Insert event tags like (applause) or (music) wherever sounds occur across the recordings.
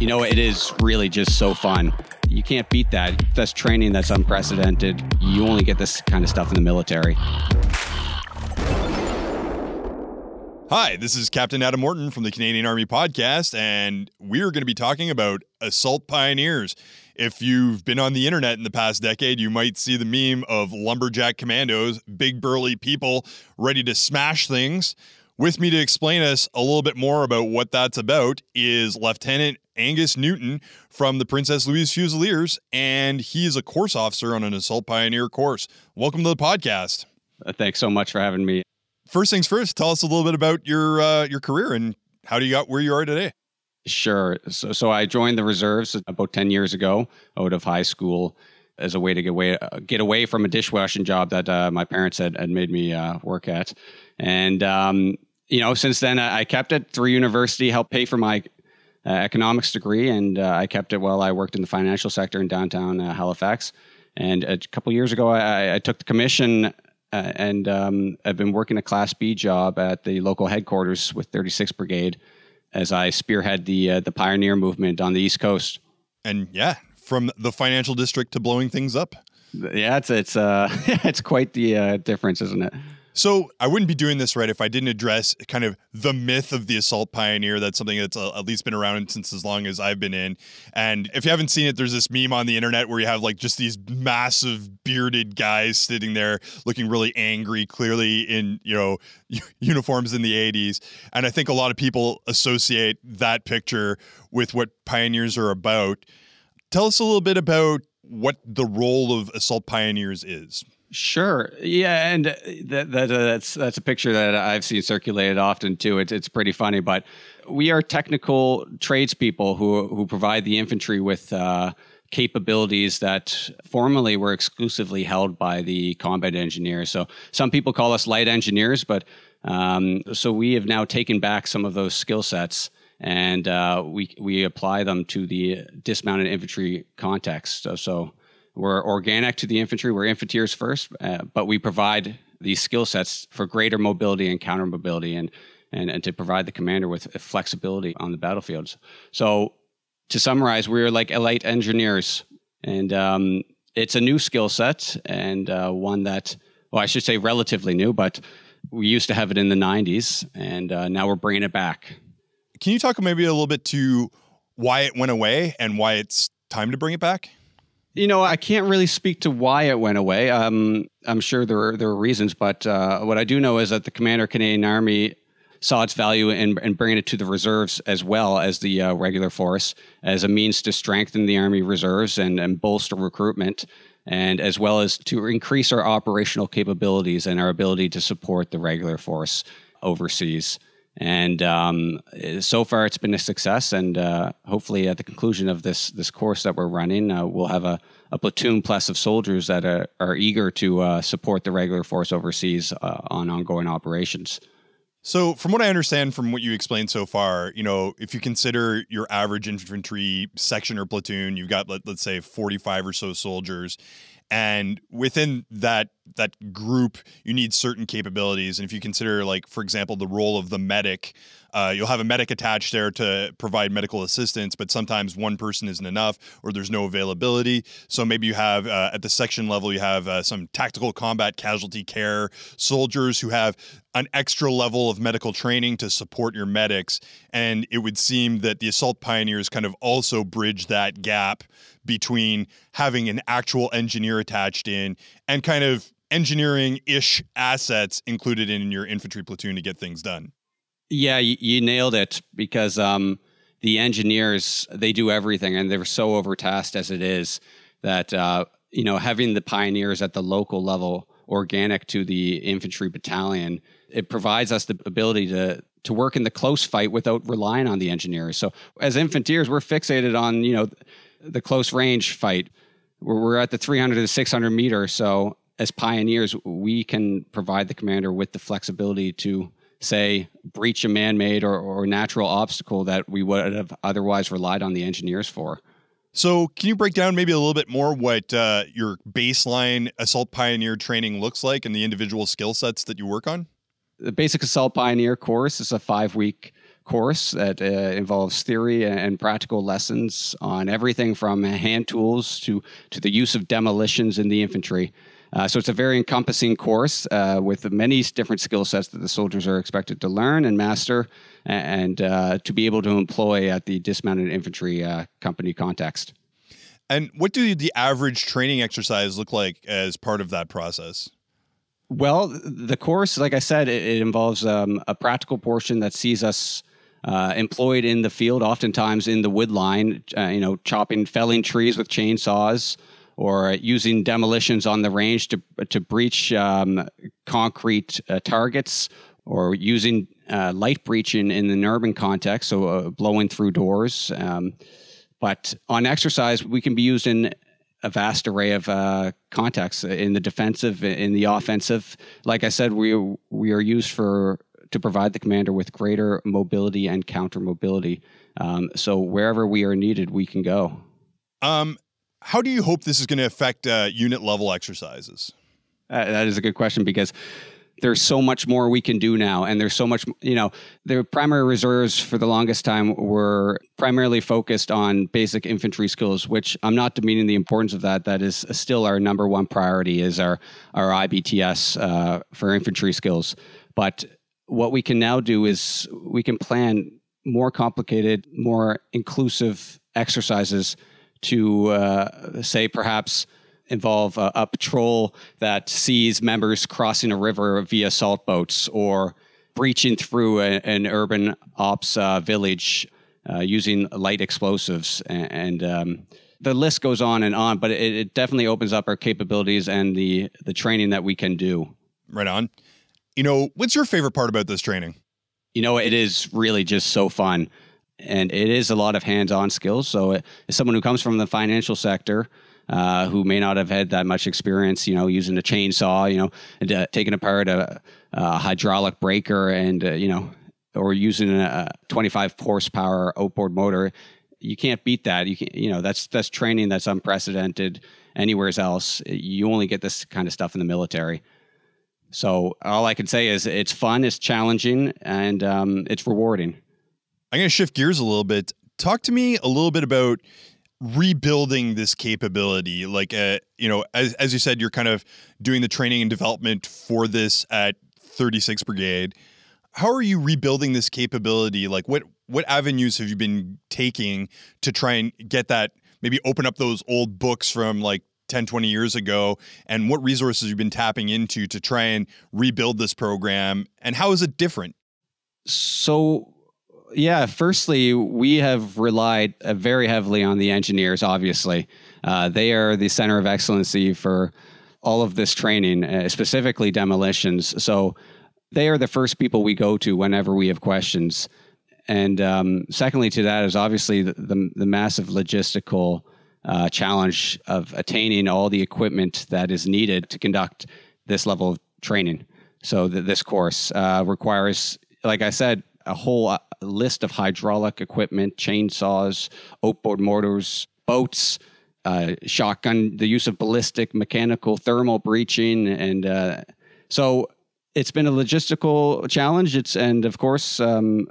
You know, it is really just so fun. You can't beat that. That's training that's unprecedented. You only get this kind of stuff in the military. Hi, this is Captain Adam Morton from the Canadian Army Podcast, and we're going to be talking about assault pioneers. If you've been on the internet in the past decade, you might see the meme of lumberjack commandos, big burly people ready to smash things. With me to explain us a little bit more about what that's about is Lieutenant Angus Newton from the Princess Louise Fusiliers, and he is a course officer on an assault pioneer course. Welcome to the podcast. Uh, Thanks so much for having me. First things first, tell us a little bit about your uh, your career and how do you got where you are today. Sure. So, so I joined the reserves about 10 years ago out of high school as a way to get away, uh, get away from a dishwashing job that uh, my parents had, had made me uh, work at. And, um, you know, since then I kept it through university, helped pay for my uh, economics degree, and uh, I kept it while I worked in the financial sector in downtown uh, Halifax. And a couple years ago, I, I took the commission uh, and um, I've been working a Class B job at the local headquarters with 36th Brigade as I spearhead the uh, the pioneer movement on the East Coast. And yeah, from the financial district to blowing things up. Yeah, it's it's uh, (laughs) it's quite the uh, difference, isn't it? So I wouldn't be doing this right if I didn't address kind of the myth of the assault pioneer. That's something that's uh, at least been around since as long as I've been in. And if you haven't seen it, there's this meme on the internet where you have like just these massive bearded guys sitting there looking really angry, clearly in you know (laughs) uniforms in the 80s. And I think a lot of people associate that picture with what pioneers are about. Tell us a little bit about what the role of assault pioneers is. Sure. Yeah, and that, that uh, that's that's a picture that I've seen circulated often too. It's it's pretty funny, but we are technical tradespeople who who provide the infantry with uh, capabilities that formerly were exclusively held by the combat engineers. So some people call us light engineers, but um, so we have now taken back some of those skill sets and uh, we we apply them to the dismounted infantry context. So, so we're organic to the infantry. We're infanteers first, uh, but we provide these skill sets for greater mobility and counter mobility and, and, and to provide the commander with flexibility on the battlefields. So, to summarize, we're like light engineers, and um, it's a new skill set and uh, one that, well, I should say relatively new, but we used to have it in the 90s, and uh, now we're bringing it back. Can you talk maybe a little bit to why it went away and why it's time to bring it back? You know, I can't really speak to why it went away. Um, I'm sure there are, there are reasons, but uh, what I do know is that the Commander Canadian Army saw its value in, in bringing it to the reserves as well as the uh, regular force as a means to strengthen the Army reserves and, and bolster recruitment, and as well as to increase our operational capabilities and our ability to support the regular force overseas. And um, so far, it's been a success. And uh, hopefully, at the conclusion of this this course that we're running, uh, we'll have a, a, platoon plus of soldiers that are, are eager to uh, support the regular force overseas uh, on ongoing operations. So, from what I understand from what you explained so far, you know, if you consider your average infantry section or platoon, you've got let, let's say 45 or so soldiers, and within that that group you need certain capabilities. And if you consider like for example the role of the medic uh, you'll have a medic attached there to provide medical assistance but sometimes one person isn't enough or there's no availability. So maybe you have uh, at the section level you have uh, some tactical combat casualty care soldiers who have an extra level of medical training to support your medics. And it would seem that the assault pioneers kind of also bridge that gap between having an actual engineer attached in and kind of engineering ish assets included in your infantry platoon to get things done. Yeah, you, you nailed it because um, the engineers they do everything and they're so overtasked as it is that uh, you know having the pioneers at the local level organic to the infantry battalion it provides us the ability to to work in the close fight without relying on the engineers. So as infanteers, we're fixated on you know the close range fight. We're, we're at the 300 to 600 meter. So as pioneers, we can provide the commander with the flexibility to say breach a man-made or, or natural obstacle that we would have otherwise relied on the engineers for. So, can you break down maybe a little bit more what uh, your baseline assault pioneer training looks like and the individual skill sets that you work on? The basic assault pioneer course is a five-week course that uh, involves theory and practical lessons on everything from hand tools to, to the use of demolitions in the infantry. Uh, so it's a very encompassing course uh, with many different skill sets that the soldiers are expected to learn and master and uh, to be able to employ at the dismounted infantry uh, company context. And what do the average training exercise look like as part of that process? Well, the course, like I said, it, it involves um, a practical portion that sees us uh, employed in the field, oftentimes in the wood line, uh, you know, chopping, felling trees with chainsaws, or using demolitions on the range to to breach um, concrete uh, targets, or using uh, light breaching in an urban context, so uh, blowing through doors. Um, but on exercise, we can be used in a vast array of uh, contexts in the defensive, in the offensive. Like I said, we we are used for to provide the commander with greater mobility and counter mobility. Um, so wherever we are needed, we can go. Um, how do you hope this is going to affect uh, unit level exercises? Uh, that is a good question because there's so much more we can do now and there's so much you know the primary reserves for the longest time were primarily focused on basic infantry skills which i'm not demeaning the importance of that that is still our number one priority is our our ibts uh, for infantry skills but what we can now do is we can plan more complicated, more inclusive exercises to uh, say perhaps involve a, a, patrol that sees members crossing a river via assault boats or breaching through a, an urban ops uh, village uh, using light explosives. And, and um, the list goes on and on but it, it definitely opens up our capabilities and the the training that we can do. Right on you know, what's your favorite part about this training? You know, it is really just so fun. And it is a lot of hands on skills. So, it, as someone who comes from the financial sector, uh, who may not have had that much experience, you know, using a chainsaw, you know, and, uh, taking apart a, a, hydraulic breaker and, uh, you know, or using a 25 horsepower outboard motor, you can't beat that. You can, you know, that's that's training that's unprecedented anywhere else. You only get this kind of stuff in the military. So all I can say is it's fun, it's challenging, and um, it's rewarding. I'm going to shift gears a little bit. Talk to me a little bit about rebuilding this capability. Like, uh, you know, as, as you said, you're kind of doing the training and development for this at 36 Brigade. How are you rebuilding this capability? Like, what what avenues have you been taking to try and get that? Maybe open up those old books from like 10, 20 years ago, and what resources you've been tapping into to try and rebuild this program, and how is it different? So, yeah, firstly, we have relied uh, very heavily on the engineers, obviously. Uh, they are the center of excellency for all of this training, uh, specifically demolitions. So, they are the first people we go to whenever we have questions. And um, secondly, to that is obviously the, the, the massive logistical uh, challenge of attaining all the equipment that is needed to conduct this level of training. So th- this course uh, requires, like I said, a whole uh, list of hydraulic equipment, chainsaws, outboard motors, boats, uh, shotgun, the use of ballistic, mechanical, thermal breaching, and uh, so it's been a logistical challenge. It's and of course um,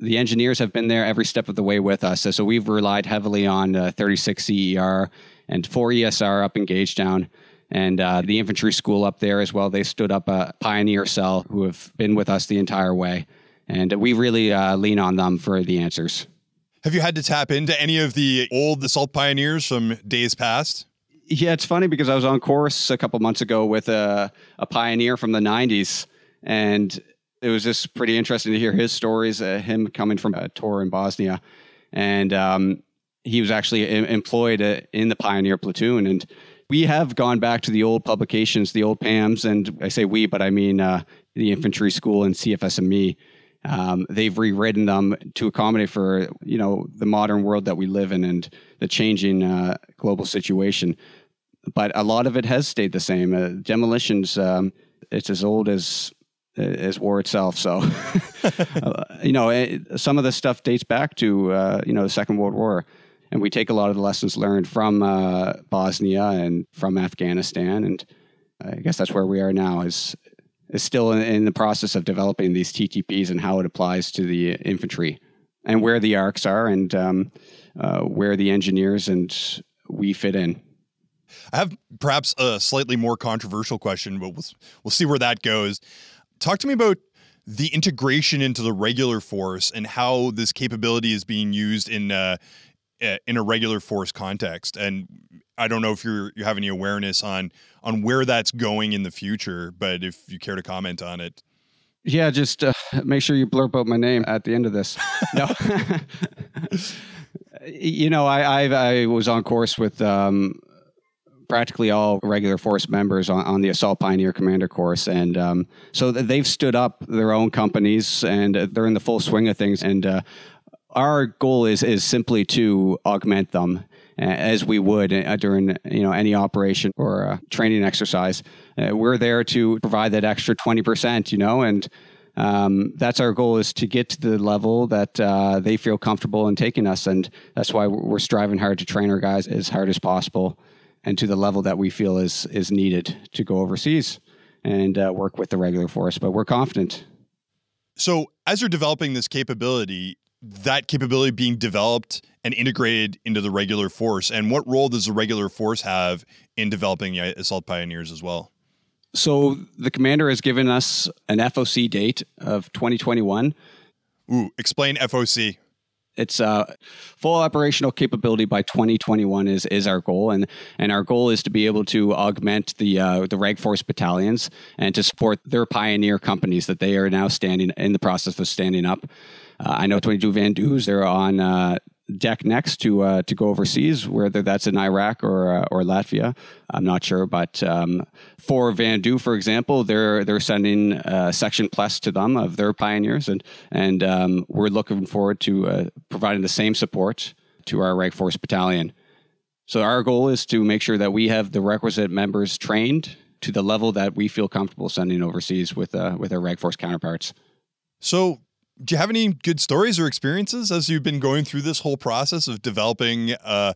the engineers have been there every step of the way with us. So, so we've relied heavily on uh, 36 CER and 4 ESR up in Gagetown and uh, the infantry school up there as well. They stood up a pioneer cell who have been with us the entire way. And we really uh, lean on them for the answers. Have you had to tap into any of the old assault pioneers from days past? Yeah, it's funny because I was on course a couple months ago with a, a pioneer from the 90s. And it was just pretty interesting to hear his stories. Uh, him coming from a tour in Bosnia, and um, he was actually employed uh, in the Pioneer platoon. And we have gone back to the old publications, the old PAMs, and I say we, but I mean uh, the infantry school and CFSME. Um, they've rewritten them to accommodate for you know the modern world that we live in and the changing uh, global situation. But a lot of it has stayed the same. Uh, demolitions, um, it's as old as as war itself. So, (laughs) uh, you know, eh, some of this stuff dates back to uh, you know the Second World War, and we take a lot of the lessons learned from uh, Bosnia and from Afghanistan, and I guess that's where we are now. Is is still in, in the process of developing these TTPs and how it applies to the infantry and where the arcs are and um, uh, where the engineers and we fit in. I have perhaps a slightly more controversial question, but we'll, we'll see where that goes. Talk to me about the integration into the regular force and how this capability is being used in uh, in a regular force context. And I don't know if you're you have any awareness on on where that's going in the future, but if you care to comment on it. Yeah, just uh, make sure you blurb out my name at the end of this. (laughs) no, (laughs) you know, I, I, I was on course with um, practically all regular force members on, on the Assault Pioneer Commander course, and um, so they've stood up their own companies and they're in the full swing of things. And uh, our goal is is simply to augment them as we would uh, during you know any operation or uh, training exercise. Uh, we're there to provide that extra twenty percent, you know, and um, that's our goal is to get to the level that uh, they feel comfortable in taking us, and that's why we're striving hard to train our guys as hard as possible and to the level that we feel is is needed to go overseas and uh, work with the regular force. But we're confident. So, as you're developing this capability, that capability being developed and integrated into the regular force? And what role does the regular force have in developing the assault pioneers as well? So the commander has given us an FOC date of 2021. Ooh, explain FOC. It's uh, full operational capability by 2021 is is our goal, and and our goal is to be able to augment the uh, the Reg Force battalions and to support their pioneer companies that they are now standing in the process of standing up. Uh, I know 22 Van Doos, they're on uh, deck next to uh, to go overseas, whether that's in Iraq or uh, or Latvia. I'm not sure, but um, for Vandu, for example, they're they're sending uh, Section Plus to them of their pioneers, and and um, we're looking forward to uh, providing the same support to our Reg Force Battalion. So our goal is to make sure that we have the requisite members trained to the level that we feel comfortable sending overseas with uh, with our Reg Force counterparts. So do you have any good stories or experiences as you've been going through this whole process of developing uh,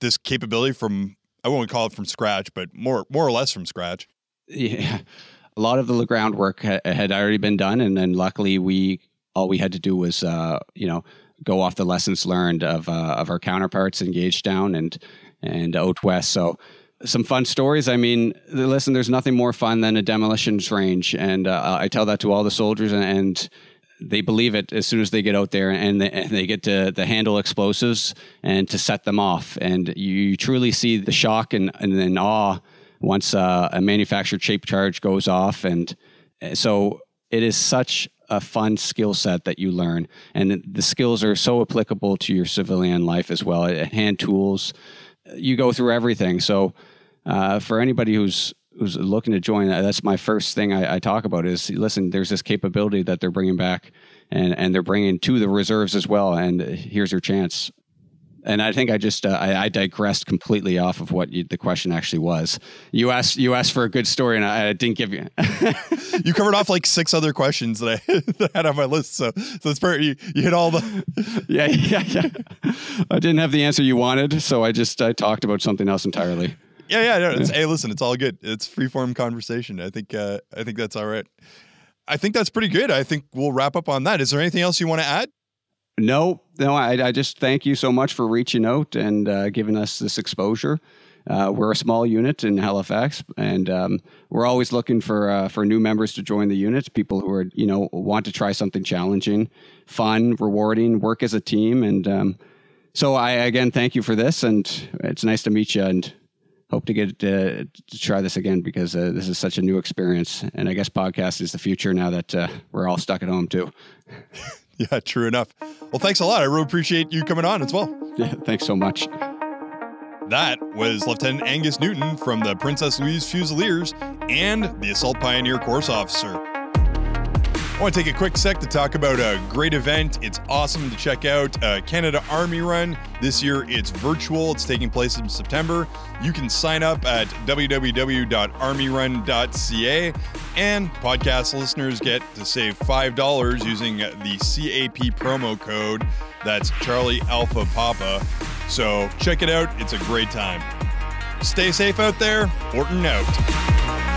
this capability from I won't call it from scratch, but more more or less from scratch? Yeah, (laughs) a lot of the groundwork ha- had already been done, and then luckily we all we had to do was uh, you know go off the lessons learned of uh, of our counterparts in Gagetown and and out west. So some fun stories. I mean, listen, there's nothing more fun than a demolitions range, and uh, I tell that to all the soldiers and, and they believe it as soon as they get out there and they, and they get to, handle explosives and to set them off. And you truly see the shock and, and, and awe once uh, a manufactured shape charge goes off. And uh, so it is such a fun skill set that you learn. And the skills are so applicable to your civilian life as well. Hand tools, you go through everything. So uh, for anybody who's who's looking to join, that's my first thing I, I, talk about is listen, there's this capability that they're bringing back and, and they're bringing to the reserves as well. And here's your chance. And I think I just uh, I, I, digressed completely off of what you, the question actually was. You asked you asked for a good story, and I, I didn't give you. (laughs) you covered off like six other questions that I, (laughs) that I had on my list, so so it's pretty. You, you hit all the. (laughs) yeah, yeah, yeah. I didn't have the answer you wanted, so I just I talked about something else entirely. Yeah, yeah. No, it's, hey, listen, it's all good. It's free form conversation. I think uh, I think that's all right. I think that's pretty good. I think we'll wrap up on that. Is there anything else you want to add? No, no. I, I just thank you so much for reaching out and uh, giving us this exposure. Uh, we're a small unit in Halifax, and um, we're always looking for uh, for new members to join the unit. People who are you know want to try something challenging, fun, rewarding, work as a team, and um, so I again thank you for this, and it's nice to meet you. And hope to get uh, to try this again because uh, this is such a new experience. And I guess podcast is the future now that uh, we're all stuck at home too. (laughs) yeah, true enough. Well, thanks a lot. I really appreciate you coming on as well. Yeah, thanks so much. That was Lieutenant Angus Newton from the Princess Louise Fusiliers and the Assault Pioneer Course Officer. I want to take a quick sec to talk about a great event. It's awesome to check out uh, Canada Army Run. This year it's virtual, it's taking place in September. You can sign up at www.armyrun.ca, and podcast listeners get to save $5 using the CAP promo code. That's Charlie Alpha Papa. So check it out, it's a great time. Stay safe out there. Orton out.